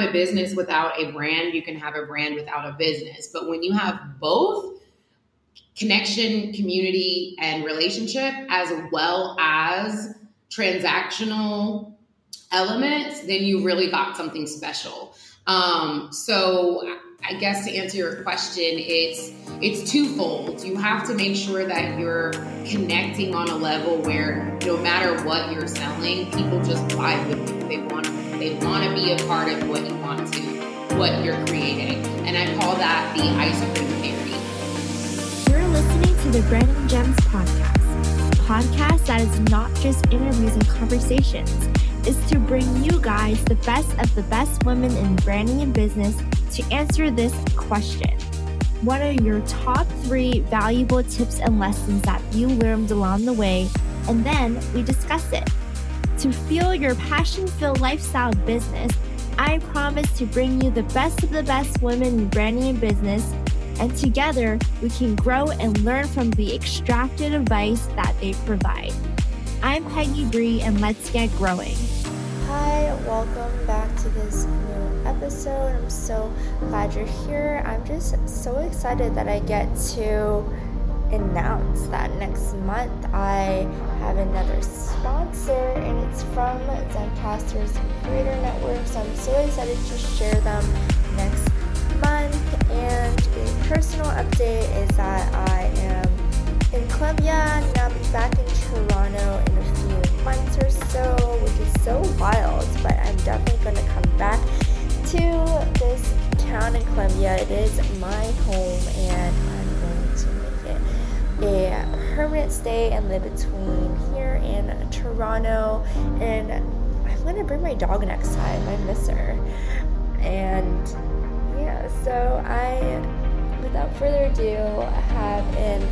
have a business without a brand, you can have a brand without a business. But when you have both connection, community, and relationship, as well as transactional elements, then you really got something special. Um, so I guess to answer your question, it's it's twofold. You have to make sure that you're connecting on a level where no matter what you're selling, people just vibe with you. They want they want to be a part of what you want to, what you're creating, and I call that the ice cream theory. You're listening to the Branding Gems podcast, a podcast that is not just interviews and conversations is to bring you guys the best of the best women in branding and business to answer this question. What are your top three valuable tips and lessons that you learned along the way? And then we discuss it. To feel your passion filled lifestyle business, I promise to bring you the best of the best women in branding and business. And together, we can grow and learn from the extracted advice that they provide. I'm Peggy Bree, and let's get growing. Welcome back to this new episode. I'm so glad you're here. I'm just so excited that I get to announce that next month I have another sponsor and it's from Zencastr's Creator Network. So I'm so excited to share them next month. And a personal update is that I am in Colombia and I'll be back in Toronto in months or so, which is so wild, but I'm definitely going to come back to this town in Colombia. It is my home and I'm going to make it a permanent stay and live between here and Toronto. And I'm going to bring my dog next time. I miss her. And yeah, so I, without further ado, have an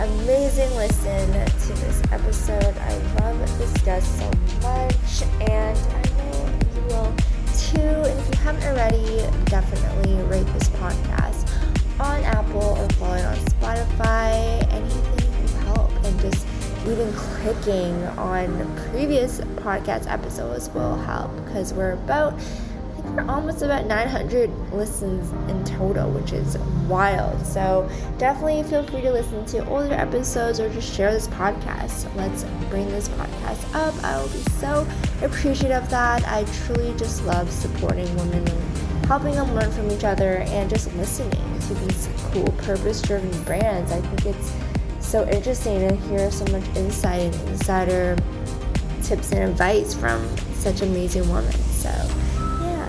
amazing listen to this episode. I love this guest so much, and I know you will too. And if you haven't already, definitely rate this podcast on Apple or follow it on Spotify. Anything can help, and just even clicking on previous podcast episodes will help because we're about almost about 900 listens in total, which is wild. So definitely feel free to listen to older episodes or just share this podcast. Let's bring this podcast up. I will be so appreciative of that. I truly just love supporting women and helping them learn from each other and just listening to these cool purpose driven brands. I think it's so interesting to hear so much insight and insider tips and advice from such amazing women. So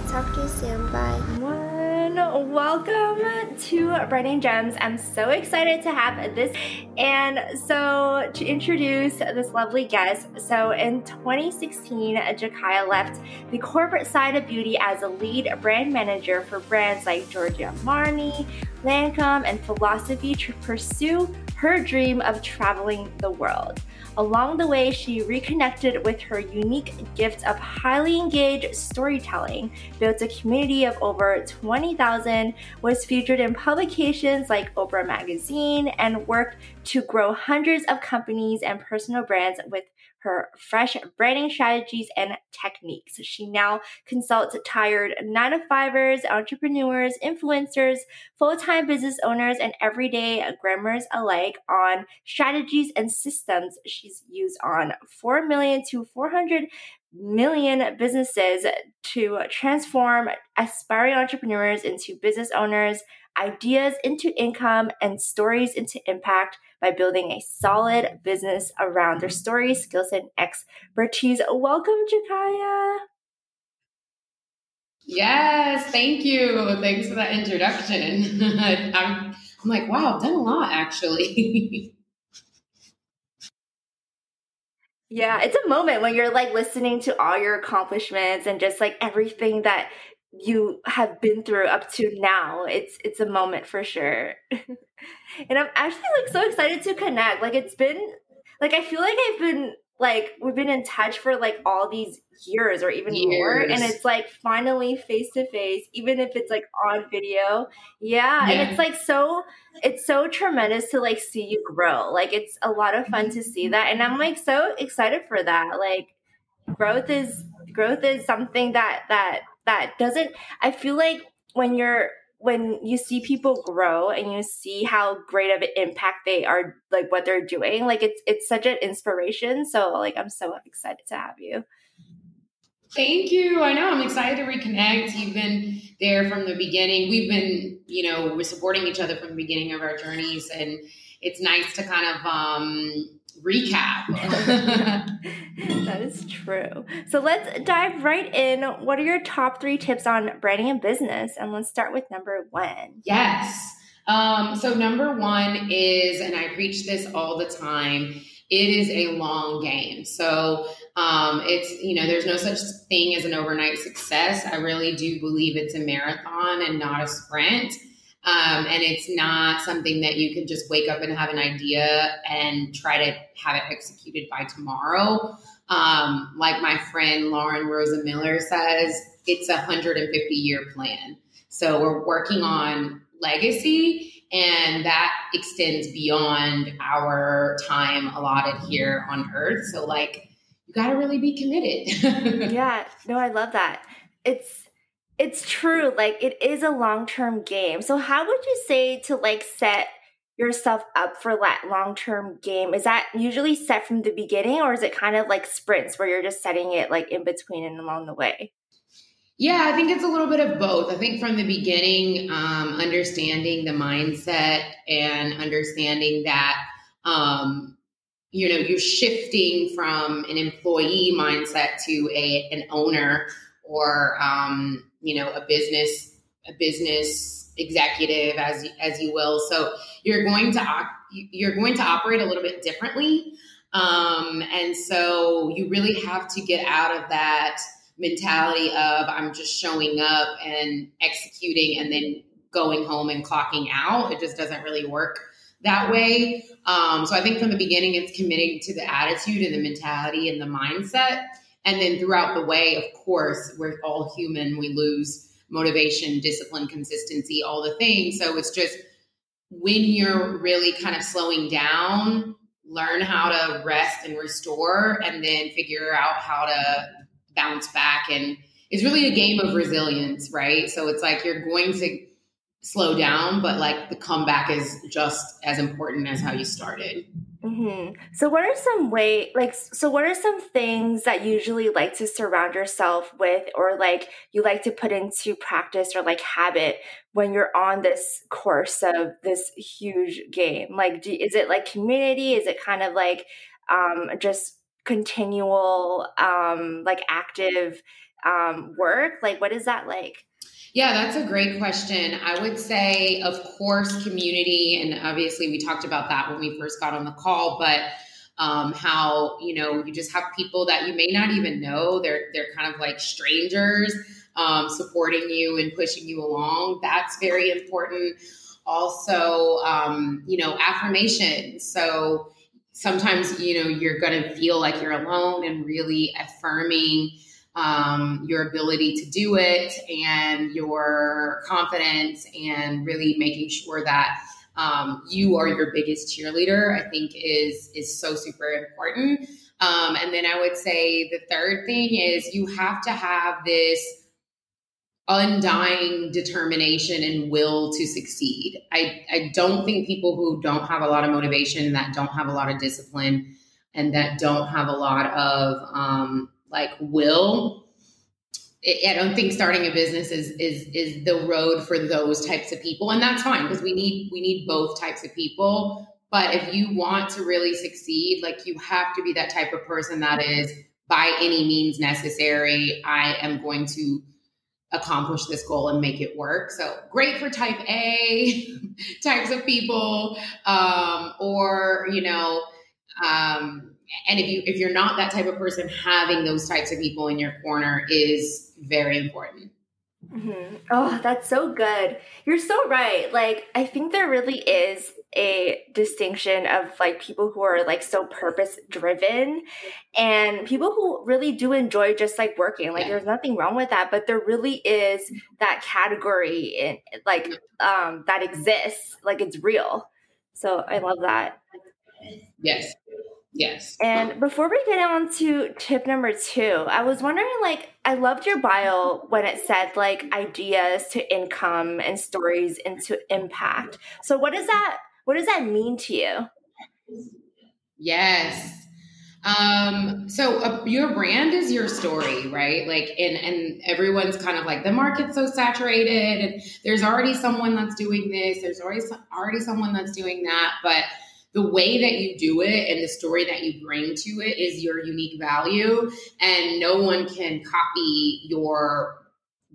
Talk to you soon. Bye. One, welcome to Branding Gems. I'm so excited to have this. And so, to introduce this lovely guest, so in 2016, Jakaya left the corporate side of beauty as a lead brand manager for brands like Giorgio Armani, Lancome, and Philosophy to pursue her dream of traveling the world. Along the way, she reconnected with her unique gift of highly engaged storytelling, built a community of over 20,000, was featured in publications like Oprah Magazine, and worked to grow hundreds of companies and personal brands with her fresh branding strategies and techniques. She now consults tired nine to fivers, entrepreneurs, influencers, full time business owners, and everyday grammars alike on strategies and systems she's used on 4 million to 400 million businesses to transform aspiring entrepreneurs into business owners, ideas into income, and stories into impact by building a solid business around their stories, skills, and expertise. Welcome, Jakaya. Yes, thank you. Thanks for that introduction. I'm, I'm like, wow, I've done a lot actually. yeah, it's a moment when you're like listening to all your accomplishments and just like everything that you have been through up to now. It's it's a moment for sure. and I'm actually like so excited to connect. Like it's been like I feel like I've been like we've been in touch for like all these years or even years. more and it's like finally face to face even if it's like on video yeah. yeah. and it's like so it's so tremendous to like see you grow like it's a lot of fun to see that and i'm like so excited for that like growth is growth is something that that that doesn't I feel like when you're when you see people grow and you see how great of an impact they are like what they're doing like it's it's such an inspiration. So like i'm so excited to have you. Thank you. I know. I'm excited to reconnect you've been there from the beginning. We've been you know we're supporting each other from the beginning of our journeys and it's nice to kind of um recap. that is true. So let's dive right in. What are your top three tips on branding and business? And let's start with number one. Yes. Um, so, number one is, and I preach this all the time, it is a long game. So, um, it's, you know, there's no such thing as an overnight success. I really do believe it's a marathon and not a sprint. Um, and it's not something that you can just wake up and have an idea and try to have it executed by tomorrow. Um, like my friend Lauren Rosa Miller says, it's a 150 year plan. So we're working on legacy, and that extends beyond our time allotted here on Earth. So, like, you got to really be committed. yeah, no, I love that. It's it's true. Like it is a long term game. So how would you say to like set yourself up for that long term game? Is that usually set from the beginning or is it kind of like sprints where you're just setting it like in between and along the way? Yeah, I think it's a little bit of both. I think from the beginning, um, understanding the mindset and understanding that, um, you know, you're shifting from an employee mindset to a an owner or um, you know a business a business executive as as you will. So you're going to you're going to operate a little bit differently. Um, and so you really have to get out of that mentality of i'm just showing up and executing and then going home and clocking out. It just doesn't really work that way. Um, so i think from the beginning it's committing to the attitude and the mentality and the mindset and then throughout the way, of course, we're all human. We lose motivation, discipline, consistency, all the things. So it's just when you're really kind of slowing down, learn how to rest and restore, and then figure out how to bounce back. And it's really a game of resilience, right? So it's like you're going to slow down, but like the comeback is just as important as how you started. Mm-hmm. So, what are some way like? So, what are some things that you usually like to surround yourself with, or like you like to put into practice or like habit when you're on this course of this huge game? Like, do, is it like community? Is it kind of like um, just continual, um, like active um, work? Like, what is that like? Yeah, that's a great question. I would say, of course, community, and obviously we talked about that when we first got on the call, but um, how you know you just have people that you may not even know they're they're kind of like strangers um, supporting you and pushing you along. That's very important. Also, um, you know, affirmation. So sometimes you know you're going to feel like you're alone, and really affirming um, your ability to do it and your confidence and really making sure that um, you are your biggest cheerleader i think is is so super important. Um, and then i would say the third thing is you have to have this undying determination and will to succeed. I, I don't think people who don't have a lot of motivation that don't have a lot of discipline and that don't have a lot of um, like will I don't think starting a business is is is the road for those types of people, and that's fine because we need we need both types of people. But if you want to really succeed, like you have to be that type of person that is by any means necessary. I am going to accomplish this goal and make it work. So great for type A types of people, um, or you know. Um, and if you if you're not that type of person having those types of people in your corner is very important. Mm-hmm. oh that's so good. You're so right. Like i think there really is a distinction of like people who are like so purpose driven and people who really do enjoy just like working. Like yeah. there's nothing wrong with that but there really is that category in like um that exists. Like it's real. So i love that. Yes Yes. And before we get on to tip number two, I was wondering like, I loved your bio when it said like ideas to income and stories into impact. So what does that what does that mean to you? Yes. Um, so uh, your brand is your story, right? Like, and and everyone's kind of like the market's so saturated, and there's already someone that's doing this, there's already already someone that's doing that, but the way that you do it and the story that you bring to it is your unique value, and no one can copy your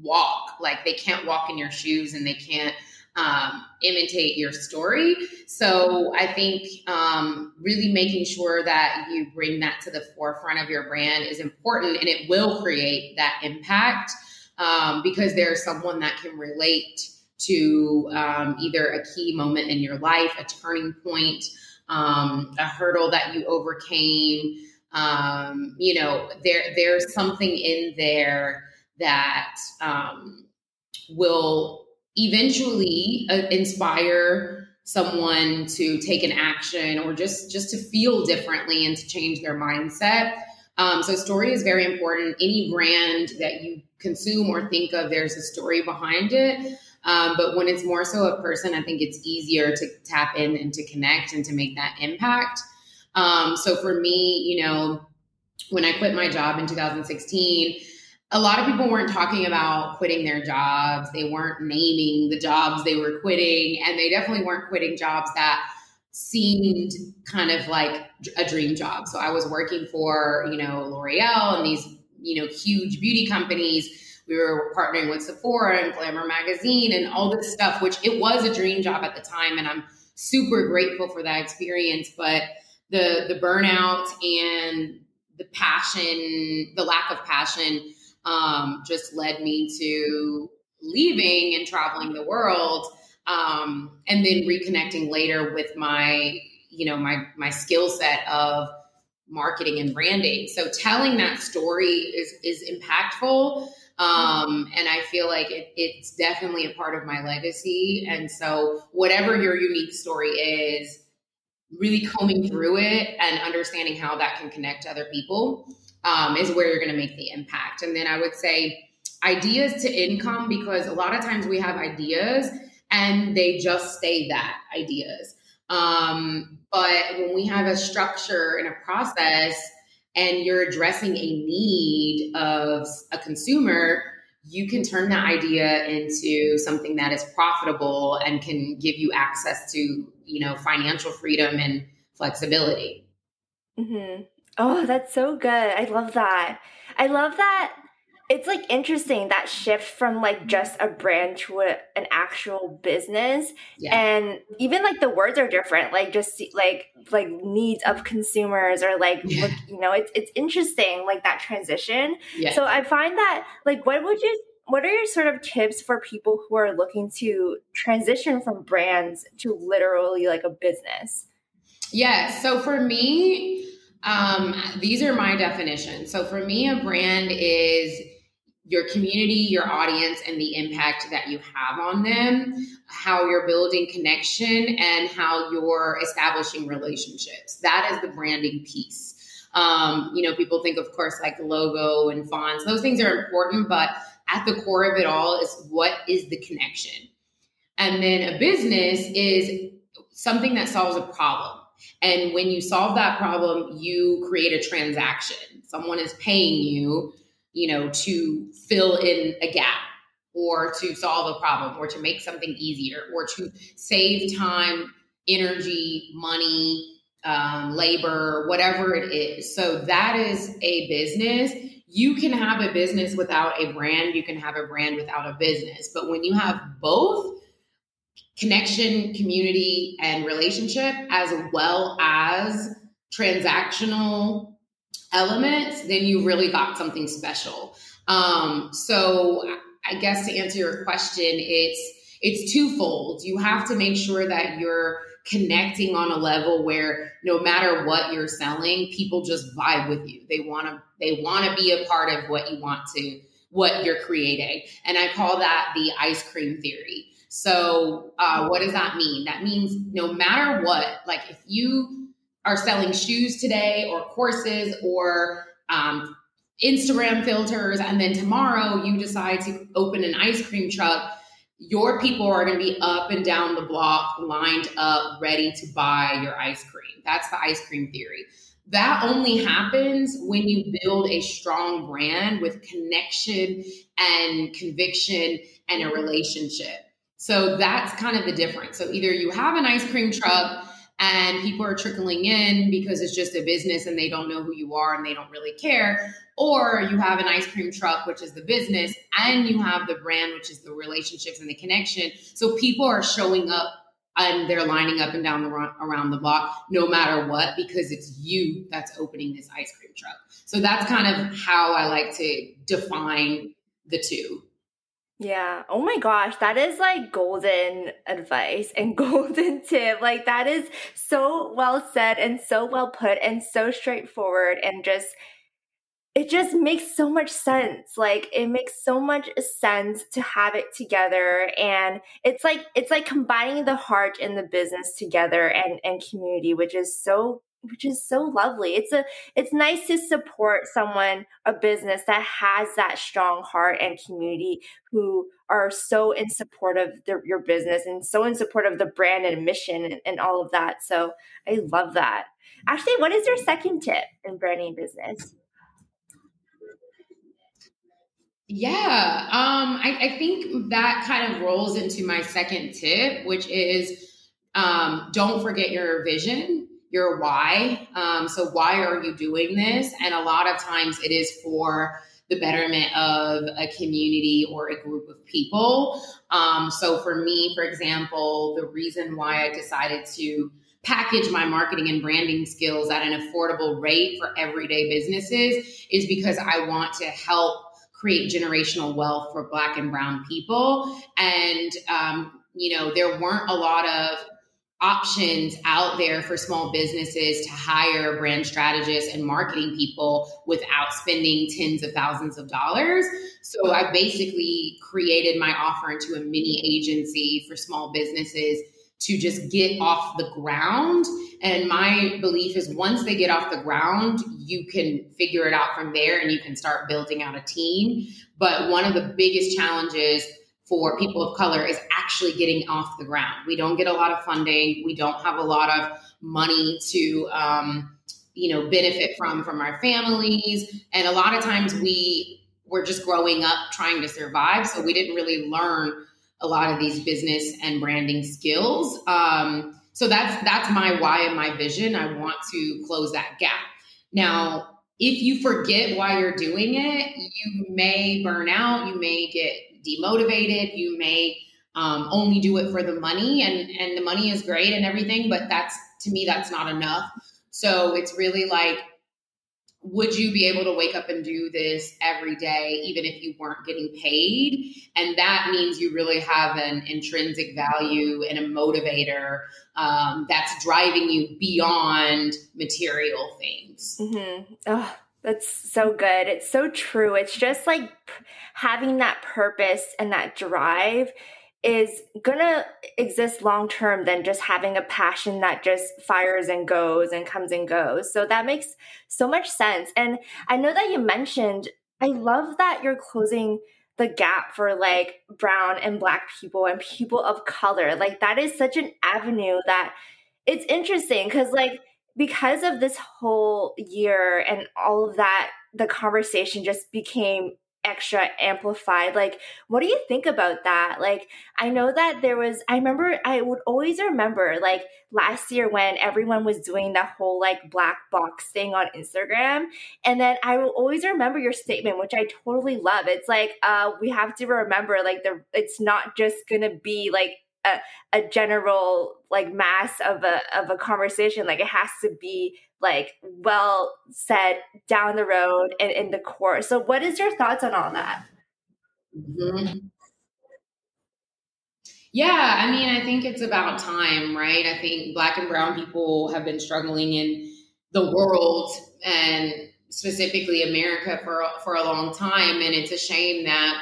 walk. Like, they can't walk in your shoes, and they can't um, imitate your story. So I think um, really making sure that you bring that to the forefront of your brand is important and it will create that impact um, because there's someone that can relate to um, either a key moment in your life, a turning point, um, a hurdle that you overcame. Um, you know, there there's something in there that um, will eventually uh, inspire someone to take an action or just just to feel differently and to change their mindset. Um, so story is very important. Any brand that you consume or think of there's a story behind it um, but when it's more so a person i think it's easier to tap in and to connect and to make that impact um, so for me you know when i quit my job in 2016 a lot of people weren't talking about quitting their jobs. They weren't naming the jobs they were quitting, and they definitely weren't quitting jobs that seemed kind of like a dream job. So I was working for, you know, L'Oreal and these, you know, huge beauty companies. We were partnering with Sephora and Glamour magazine and all this stuff, which it was a dream job at the time and I'm super grateful for that experience, but the the burnout and the passion, the lack of passion um, just led me to leaving and traveling the world um, and then reconnecting later with my you know my my skill set of marketing and branding. So telling that story is is impactful um, and i feel like it, it's definitely a part of my legacy and so whatever your unique story is really combing through it and understanding how that can connect to other people um, is where you're going to make the impact. And then I would say ideas to income because a lot of times we have ideas and they just stay that ideas. Um, but when we have a structure and a process and you're addressing a need of a consumer, you can turn that idea into something that is profitable and can give you access to, you know, financial freedom and flexibility. Mm-hmm. Oh, that's so good. I love that. I love that it's like interesting that shift from like just a brand to a, an actual business yeah. and even like the words are different like just like like needs of consumers or like yeah. look, you know it's it's interesting like that transition so i find that like what would you what are your sort of tips for people who are looking to transition from brands to literally like a business yeah so for me um, these are my definitions. So for me, a brand is your community, your audience, and the impact that you have on them, how you're building connection, and how you're establishing relationships. That is the branding piece. Um, you know, people think, of course, like logo and fonts, those things are important, but at the core of it all is what is the connection? And then a business is something that solves a problem. And when you solve that problem, you create a transaction. Someone is paying you, you know, to fill in a gap or to solve a problem or to make something easier or to save time, energy, money, um, labor, whatever it is. So that is a business. You can have a business without a brand, you can have a brand without a business. But when you have both, connection, community, and relationship, as well as transactional elements, then you really got something special. Um, so I guess to answer your question, it's it's twofold. You have to make sure that you're connecting on a level where no matter what you're selling, people just vibe with you. They want to they want to be a part of what you want to what you're creating. And I call that the ice cream theory. So, uh, what does that mean? That means no matter what, like if you are selling shoes today or courses or um, Instagram filters, and then tomorrow you decide to open an ice cream truck, your people are going to be up and down the block, lined up, ready to buy your ice cream. That's the ice cream theory. That only happens when you build a strong brand with connection and conviction and a relationship. So that's kind of the difference. So either you have an ice cream truck and people are trickling in because it's just a business and they don't know who you are and they don't really care, or you have an ice cream truck, which is the business, and you have the brand, which is the relationships and the connection. So people are showing up and they're lining up and down the around the block no matter what because it's you that's opening this ice cream truck. So that's kind of how i like to define the two yeah. Oh my gosh, that is like golden advice and golden tip. Like that is so well said and so well put and so straightforward and just it just makes so much sense like it makes so much sense to have it together and it's like it's like combining the heart and the business together and and community which is so which is so lovely. It's a it's nice to support someone a business that has that strong heart and community who are so in support of the, your business and so in support of the brand and mission and, and all of that. So i love that. Actually what is your second tip in branding business? Yeah, um, I, I, think that kind of rolls into my second tip, which is um, don't forget your vision, your why. Um, so, why are you doing this? And a lot of times it is for the betterment of a community or a group of people. Um, so, for me, for example, the reason why I decided to package my marketing and branding skills at an affordable rate for everyday businesses is because I want to help create generational wealth for black and brown people and um, you know there weren't a lot of options out there for small businesses to hire brand strategists and marketing people without spending tens of thousands of dollars. So I basically created my offer into a mini agency for small businesses to just get off the ground. And my belief is once they get off the ground, you can figure it out from there and you can start building out a team. But one of the biggest challenges for people of color is actually getting off the ground. We don't get a lot of funding. We don't have a lot of money to, um, you know, benefit from from our families, and a lot of times we were just growing up trying to survive, so we didn't really learn a lot of these business and branding skills. Um, so that's that's my why and my vision. I want to close that gap. Now, if you forget why you're doing it, you may burn out. You may get demotivated. You may um, only do it for the money, and and the money is great and everything, but that's to me that's not enough. So it's really like would you be able to wake up and do this every day, even if you weren't getting paid? And that means you really have an intrinsic value and a motivator um, that's driving you beyond material things. Mm-hmm. Oh, that's so good. It's so true. It's just like having that purpose and that drive is gonna exist long term than just having a passion that just fires and goes and comes and goes. So that makes so much sense. And I know that you mentioned, I love that you're closing the gap for like brown and black people and people of color. Like that is such an avenue that it's interesting because like because of this whole year and all of that the conversation just became extra amplified like what do you think about that? Like i know that there was i remember i would always remember like last year when everyone was doing that whole like black box thing on instagram and then i will always remember your statement which i totally love. It's like uh we have to remember like the it's not just gonna be like a, a general like mass of a of a conversation like it has to be like well said down the road and in the course so what is your thoughts on all that mm-hmm. yeah i mean i think it's about time right i think black and brown people have been struggling in the world and specifically america for for a long time and it's a shame that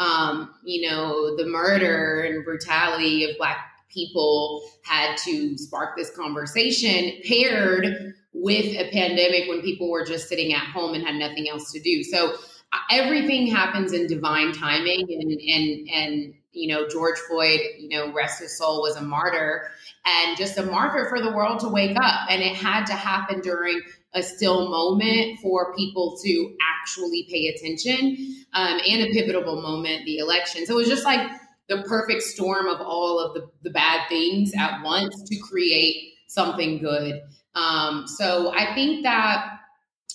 um, you know, the murder and brutality of Black people had to spark this conversation paired with a pandemic when people were just sitting at home and had nothing else to do. So uh, everything happens in divine timing and and and you know George Floyd, you know, rest his soul was a martyr and just a marker for the world to wake up and it had to happen during a still moment for people to actually pay attention um, and a pivotal moment, the election. So it was just like the perfect storm of all of the, the bad things at once to create something good. Um, so I think that,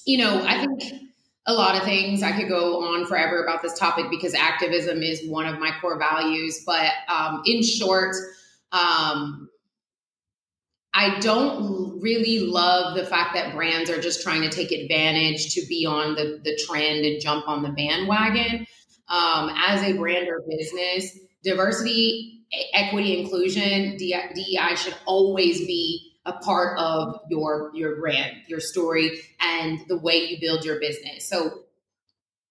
you know, I think a lot of things. I could go on forever about this topic because activism is one of my core values. But um, in short, um, I don't really love the fact that brands are just trying to take advantage to be on the, the trend and jump on the bandwagon. Um, as a brand or business, diversity, equity, inclusion, DEI should always be a part of your your brand, your story, and the way you build your business. So,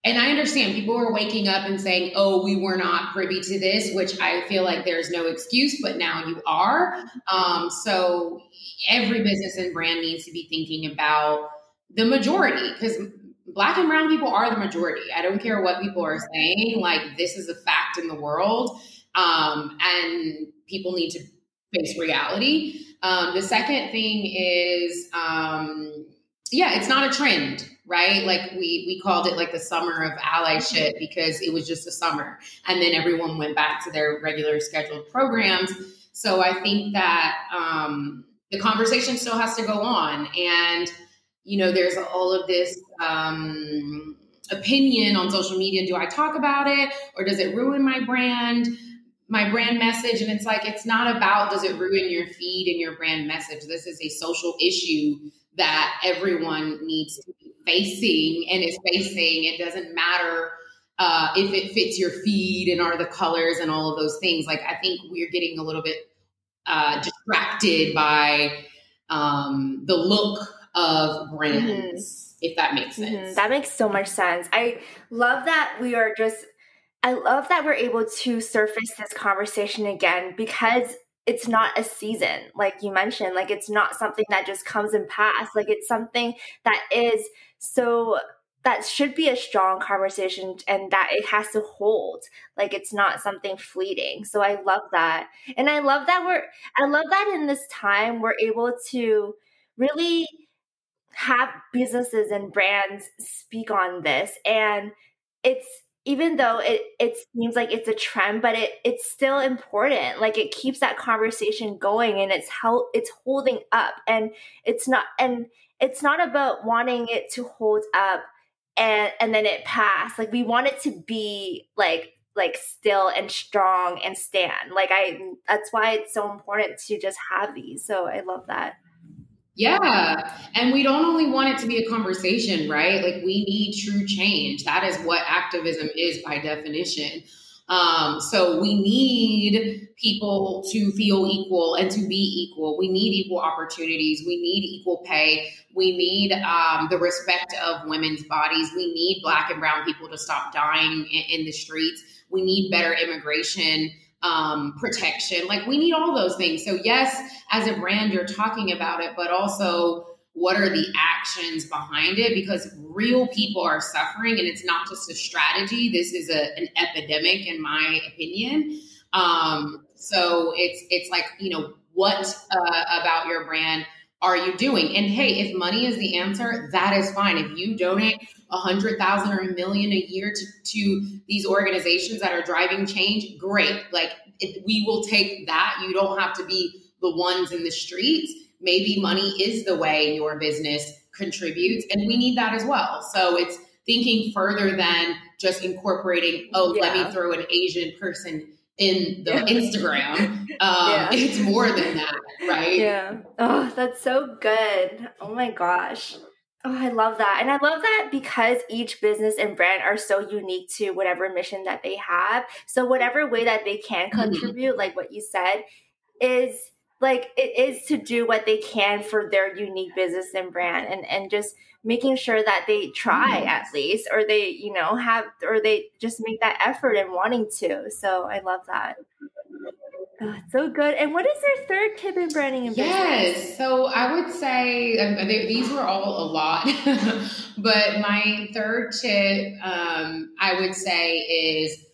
and I understand people are waking up and saying, "Oh, we were not privy to this," which I feel like there's no excuse, but now you are. Um, so, every business and brand needs to be thinking about the majority because black and brown people are the majority. I don't care what people are saying. Like this is a fact in the world, um, and people need to face reality. Um, the second thing is, um, yeah, it's not a trend, right? Like we we called it like the summer of allyship because it was just a summer, and then everyone went back to their regular scheduled programs. So I think that um, the conversation still has to go on, and you know, there's all of this um, opinion on social media. Do I talk about it, or does it ruin my brand? my brand message and it's like it's not about does it ruin your feed and your brand message this is a social issue that everyone needs to facing and is facing it doesn't matter uh, if it fits your feed and are the colors and all of those things like i think we're getting a little bit uh, distracted by um, the look of brands mm-hmm. if that makes mm-hmm. sense mm-hmm. that makes so much sense i love that we are just I love that we're able to surface this conversation again because it's not a season, like you mentioned. Like it's not something that just comes and pass. Like it's something that is so that should be a strong conversation and that it has to hold like it's not something fleeting so i love that and i love that we're i love that in this time we're able to really have businesses and brands speak on this and it's even though it it seems like it's a trend but it it's still important. Like it keeps that conversation going and it's how it's holding up and it's not and it's not about wanting it to hold up and and then it pass like we want it to be like like still and strong and stand. Like i that's why it's so important to just have these. So i love that yeah. And we don't only want it to be a conversation, right? Like we need true change. That is what activism is by definition. Um, so we need people to feel equal and to be equal. We need equal opportunities. We need equal pay. We need um, the respect of women's bodies. We need black and brown people to stop dying in, in the streets. We need better immigration um, protection. Like we need all those things. So, yes, as a brand, you're talking about it, but also what are the actions behind it? Because real people are suffering and it's not just a strategy. This is a, an epidemic, in my opinion. Um, so it's it's like you know what uh, about your brand are you doing? And hey, if money is the answer, that is fine. If you donate a hundred thousand or a million a year to, to these organizations that are driving change, great. Like we will take that. You don't have to be the ones in the streets. Maybe money is the way your business contributes, and we need that as well. So it's thinking further than just incorporating, oh, yeah. let me throw an Asian person in the yeah. Instagram. Um, yeah. It's more than that, right? Yeah. Oh, that's so good. Oh my gosh. Oh, I love that. And I love that because each business and brand are so unique to whatever mission that they have. So, whatever way that they can mm-hmm. contribute, mm-hmm. like what you said, is like it is to do what they can for their unique business and brand and, and just making sure that they try mm-hmm. at least or they, you know, have or they just make that effort and wanting to. So, I love that. Oh, so good. And what is your third tip in branding and yes, business? so I would say um, they, these were all a lot, but my third tip um, I would say is,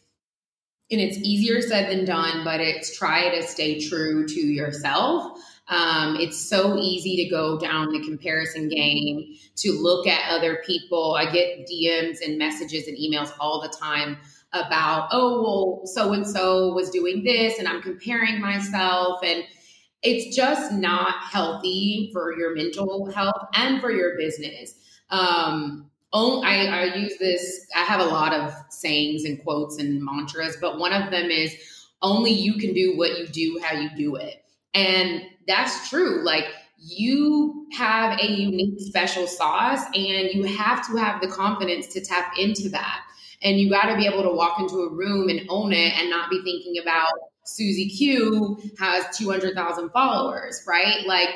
and it's easier said than done, but it's try to stay true to yourself. Um, it's so easy to go down the comparison game, to look at other people. I get DMs and messages and emails all the time about, oh, well, so and so was doing this and I'm comparing myself. And it's just not healthy for your mental health and for your business. Um, I, I use this, I have a lot of sayings and quotes and mantras, but one of them is only you can do what you do, how you do it. And that's true. Like, you have a unique special sauce and you have to have the confidence to tap into that. And you got to be able to walk into a room and own it and not be thinking about Susie Q has 200,000 followers, right? Like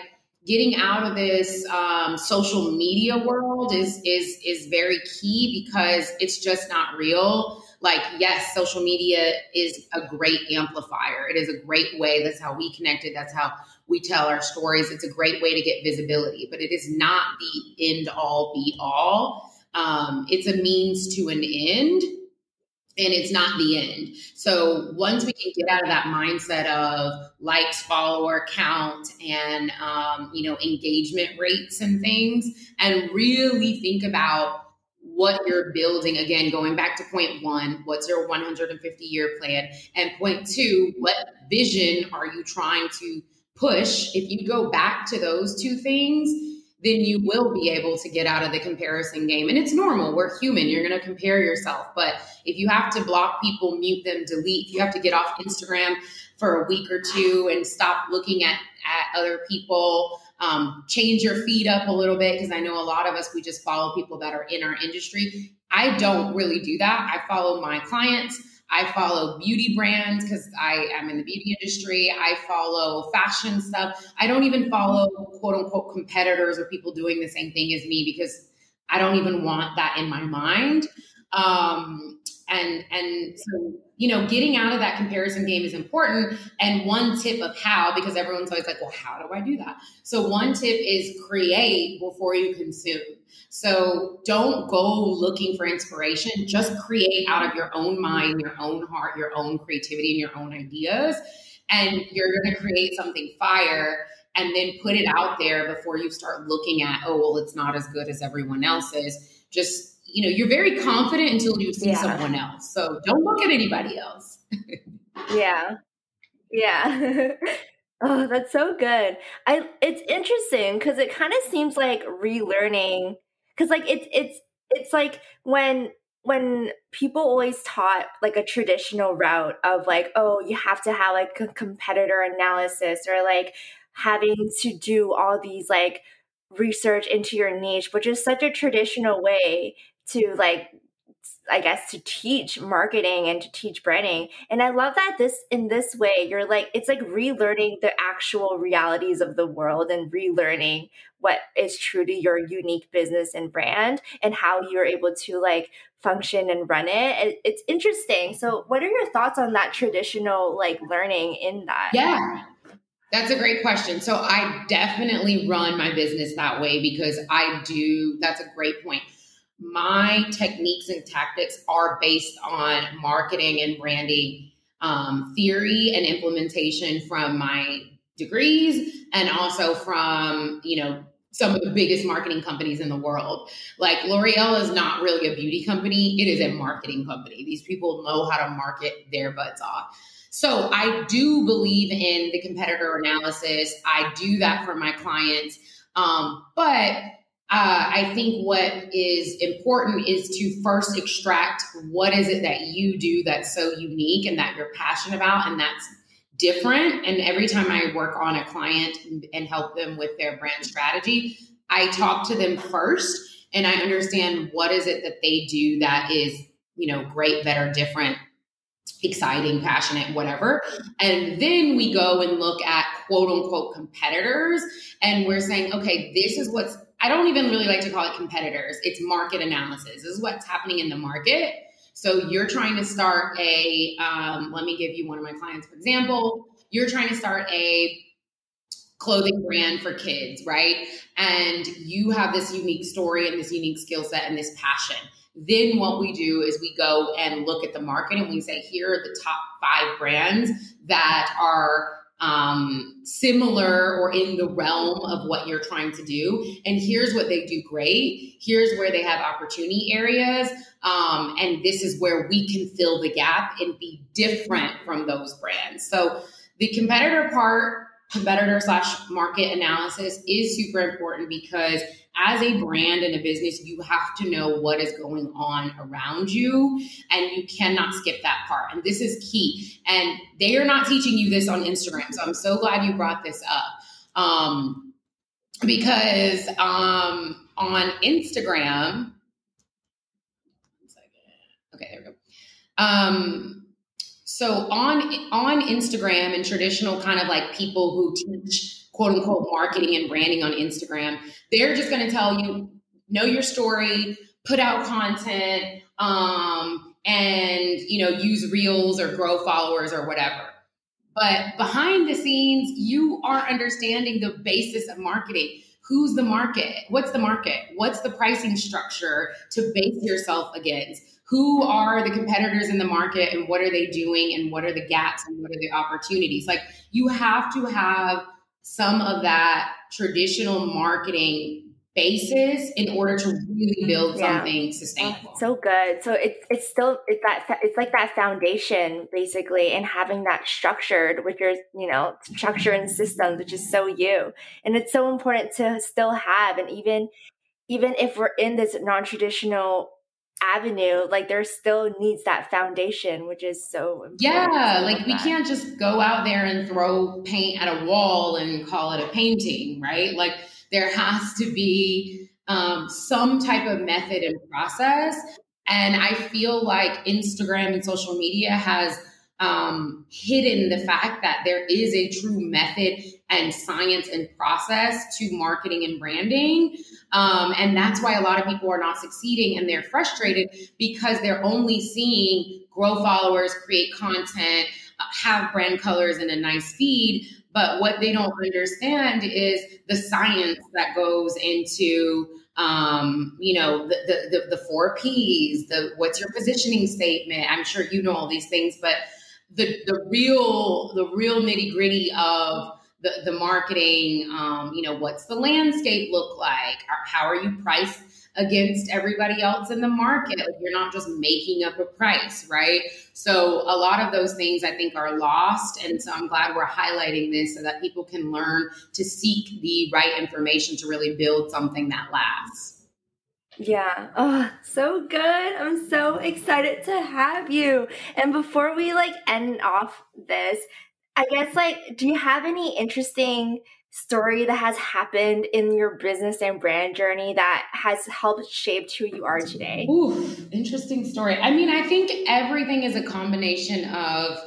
getting out of this um, social media world is is is very key because it's just not real. Like yes, social media is a great amplifier. It is a great way. That's how we connected. That's how we tell our stories. It's a great way to get visibility, but it is not the end all be all um, it's a means to an end and it's not the end. So once we can get out of that mindset of likes, follower count, and um, you know engagement rates and things, and really think about what you're building. Again, going back to point one, what's your 150 year plan, and point two, what vision are you trying to push? If you go back to those two things then you will be able to get out of the comparison game. And it's normal. We're human. You're going to compare yourself. But if you have to block people, mute them, delete, you have to get off Instagram for a week or two and stop looking at, at other people, um, change your feed up a little bit. Because I know a lot of us, we just follow people that are in our industry. I don't really do that. I follow my clients. I follow beauty brands because I am in the beauty industry. I follow fashion stuff. I don't even follow quote unquote competitors or people doing the same thing as me because I don't even want that in my mind. Um, and and so you know, getting out of that comparison game is important. And one tip of how, because everyone's always like, well, how do I do that? So one tip is create before you consume. So don't go looking for inspiration. Just create out of your own mind, your own heart, your own creativity, and your own ideas. And you're going to create something fire and then put it out there before you start looking at, oh, well, it's not as good as everyone else's. Just, you know, you're very confident until you see yeah. someone else. So don't look at anybody else. yeah. Yeah. oh, that's so good. I it's interesting because it kind of seems like relearning because like it's it's it's like when when people always taught like a traditional route of like oh you have to have like a competitor analysis or like having to do all these like research into your niche which is such a traditional way to like I guess to teach marketing and to teach branding. And I love that this in this way you're like it's like relearning the actual realities of the world and relearning what is true to your unique business and brand and how you're able to like function and run it. It's interesting. So what are your thoughts on that traditional like learning in that? Yeah. That's a great question. So I definitely run my business that way because I do that's a great point my techniques and tactics are based on marketing and branding um, theory and implementation from my degrees and also from you know some of the biggest marketing companies in the world. Like l'oreal is not really a beauty company. It is a marketing company. These people know how to market their butts off. So i do believe in the competitor analysis. I do that for my clients. Um, but uh, I think what is important is to first extract what is it that you do that's so unique and that you're passionate about and that's different. And every time I work on a client and, help them with their brand strategy, I talk to them first and I understand what is it that they do that is, you know, great, better, different, exciting, passionate, whatever. And then we go and look at quote unquote competitors and we're saying, okay, this is what's I don't even really like to call it competitors. It's market analysis. This is what's happening in the market. So you're trying to start a, um, let me give you one of my clients, for example. you're trying to start a clothing brand for kids, right? And you have this unique story and this unique skill set and this passion. Then what we do is we go and look at the market and we say, here are the top five brands that are um, similar or in the realm of what you're trying to do. And here's what they do great. Here's where they have opportunity areas. Um, and this is where we can fill the gap and be different from those brands. So the competitor part, competitor slash market analysis is super important because as a brand and a business, you have to know what is going on around you and you cannot skip that part. And this is key. And they are not teaching you this on Instagram. So I'm so glad you brought this up. Um, because um, on Instagram, okay, there we go. Um, so on on Instagram and traditional kind of like people who teach quote unquote marketing and branding on Instagram, they're just going to tell you know your story, put out content, um, and you know use reels or grow followers or whatever. But behind the scenes, you are understanding the basis of marketing. Who's the market? What's the market? What's the pricing structure to base yourself against? Who are the competitors in the market and what are they doing and what are the gaps and what are the opportunities? Like you have to have some of that traditional marketing basis in order to really build something yeah. sustainable. So good. So it's it's still it's that it's like that foundation basically, and having that structured with your you know structure and systems, which is so you, and it's so important to still have, and even even if we're in this non traditional avenue like there still needs that foundation which is so yeah like we that. can't just go out there and throw paint at a wall and call it a painting right? Like there has to be um, some type of method and process. And i feel like instagram and social media has um, hidden the fact that there is a true method and science and process to marketing and branding. Um, and that's why a lot of people are not succeeding and they're frustrated because they're only seeing grow followers, create content, uh, have brand colors and a nice feed. But what they don't understand is the science that goes into um, you know, the, the, the, the four P's, the what's your positioning statement. I'm sure you know all these things, but the the real the real nitty gritty of the, the marketing um, you know what's the landscape look like how are you priced against everybody else in the market like you're not just making up a price right so a lot of those things i think are lost and so i'm glad we're highlighting this so that people can learn to seek the right information to really build something that lasts yeah. Oh, so good. I'm so excited to have you. And before we like end off this, I guess like do you have any interesting story that has happened in your business and brand journey that has helped shape who you are today? Ooh, interesting story. I mean, I think everything is a combination of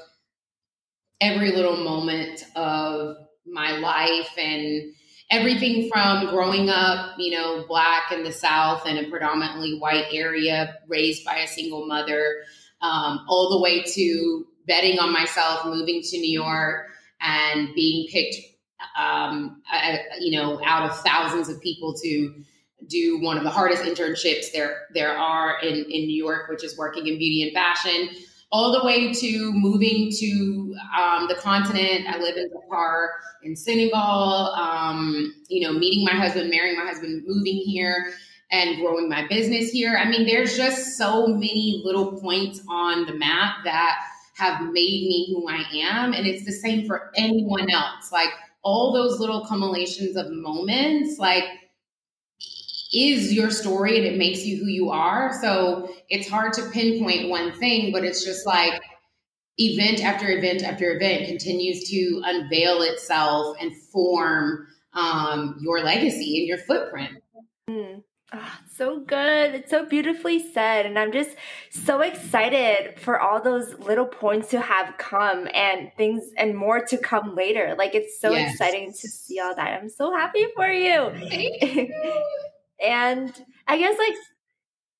every little moment of my life and everything from growing up, you know, black in the South in a predominantly white area, raised by a single mother, um, all the way to betting on myself, moving to New York, and being picked, um, uh, you know, out of thousands of people to do one of the hardest internships there there are in in New York, which is working in beauty and fashion all the way to moving to um, the continent. I live in Dakar in Senegal, um, you know, meeting my husband, marrying my husband, moving here and growing my business here. I mean, there's just so many little points on the map that have made me who I am. And it's the same for anyone else. Like all those little cumulations of moments, like, is your story and it makes you who you are. So it's hard to pinpoint one thing, but it's just like event after event after event continues to unveil itself and form um, your legacy and your footprint. Mm. Oh, so good. It's so beautifully said. And I'm just so excited for all those little points to have come and things and more to come later. Like it's so yes. exciting to see all that. I'm so happy for you. you. And I guess like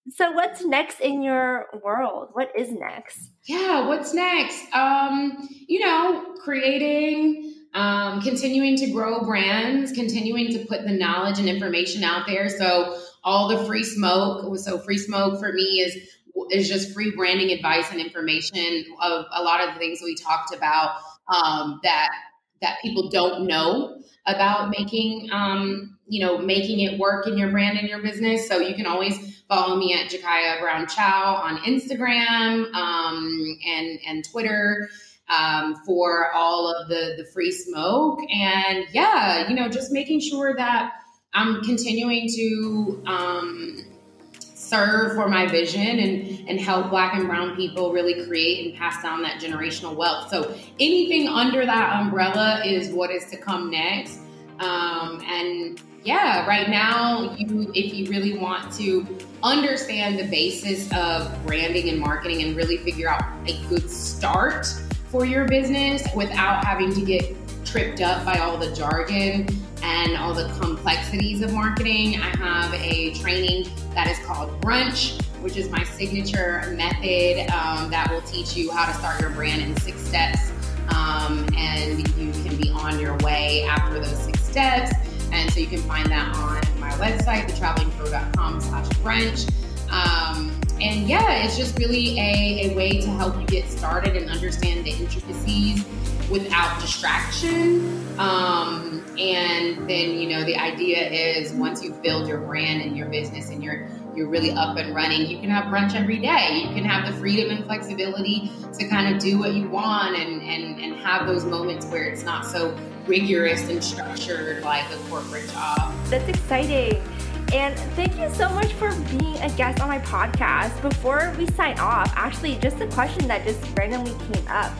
so what's next in your world? What is next? Yeah, what's next? Um, you know, creating, um, continuing to grow brands, continuing to put the knowledge and information out there. So all the free smoke. So free smoke for me is is just free branding advice and information of a lot of the things we talked about um, that that people don't know about making um, you know making it work in your brand and your business. So you can always follow me at Jakaya Brown Chow on Instagram um, and and Twitter um, for all of the the free smoke and yeah, you know just making sure that I'm continuing to um, serve for my vision and, and help black and brown people really create and pass down that generational wealth. So anything under that umbrella is what is to come next. Um, and yeah, right now, you if you really want to understand the basis of branding and marketing and really figure out a good start for your business without having to get tripped up by all the jargon and all the complexities of marketing. I have a training that is called Brunch, which is my signature method um, that will teach you how to start your brand in six steps. Um, and you can be on your way after those six steps. And so you can find that on my website, thetravelingpro.com slash brunch. Um, and yeah, it's just really a, a way to help you get started and understand the intricacies without distraction. Um, and then, you know, the idea is once you build your brand and your business and you're you're really up and running, you can have brunch every day. You can have the freedom and flexibility to kind of do what you want and, and, and have those moments where it's not so rigorous and structured like a corporate job. That's exciting. And thank you so much for being a guest on my podcast. Before we sign off, actually, just a question that just randomly came up.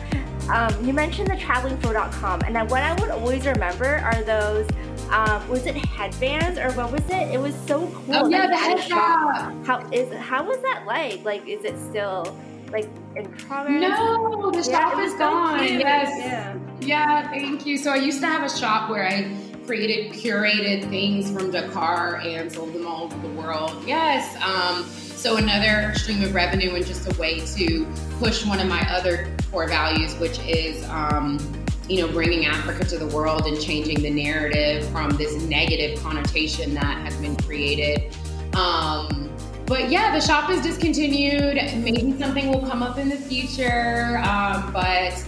Um, you mentioned the travelingpro.com, and then what I would always remember are those. Um, was it headbands or what was it? It was so cool. Oh yeah, the head shop. How is how was that like? Like, is it still like in progress? No, the yeah, shop is gone. yes. Yeah. Yeah. Thank you. So I used to have a shop where I created curated things from Dakar and sold them all over the world. Yes. Um, so another stream of revenue and just a way to push one of my other core values, which is, um, you know, bringing Africa to the world and changing the narrative from this negative connotation that has been created. Um, but yeah, the shop is discontinued. Maybe something will come up in the future. Um, but,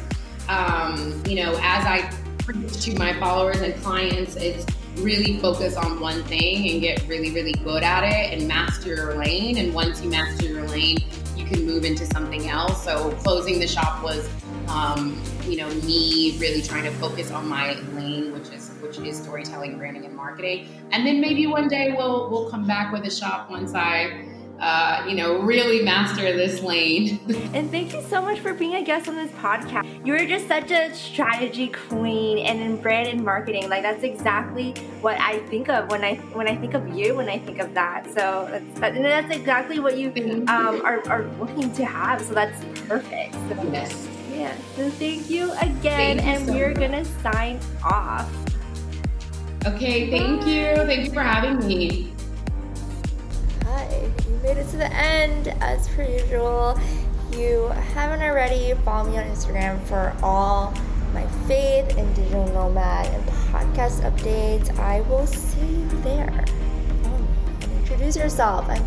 um, you know, as I preach to my followers and clients, it's really focus on one thing and get really, really good at it and master your lane. And once you master your lane, you can move into something else. So closing the shop was, um, you know, me really trying to focus on my lane, which is which is storytelling, branding, and marketing. And then maybe one day we'll we'll come back with a shop once I uh, you know, really master this lane. and thank you so much for being a guest on this podcast. You are just such a strategy queen and in brand and marketing. Like that's exactly what I think of when I when I think of you. When I think of that, so that's that, that's exactly what you um, are, are looking to have. So that's perfect. So, yes. Yeah. So thank you again, thank you and so we're much. gonna sign off. Okay. Thank you. Thank you for having me made it to the end as per usual. You haven't already, follow me on Instagram for all my faith and digital nomad and podcast updates. I will see you there. introduce yourself. I'm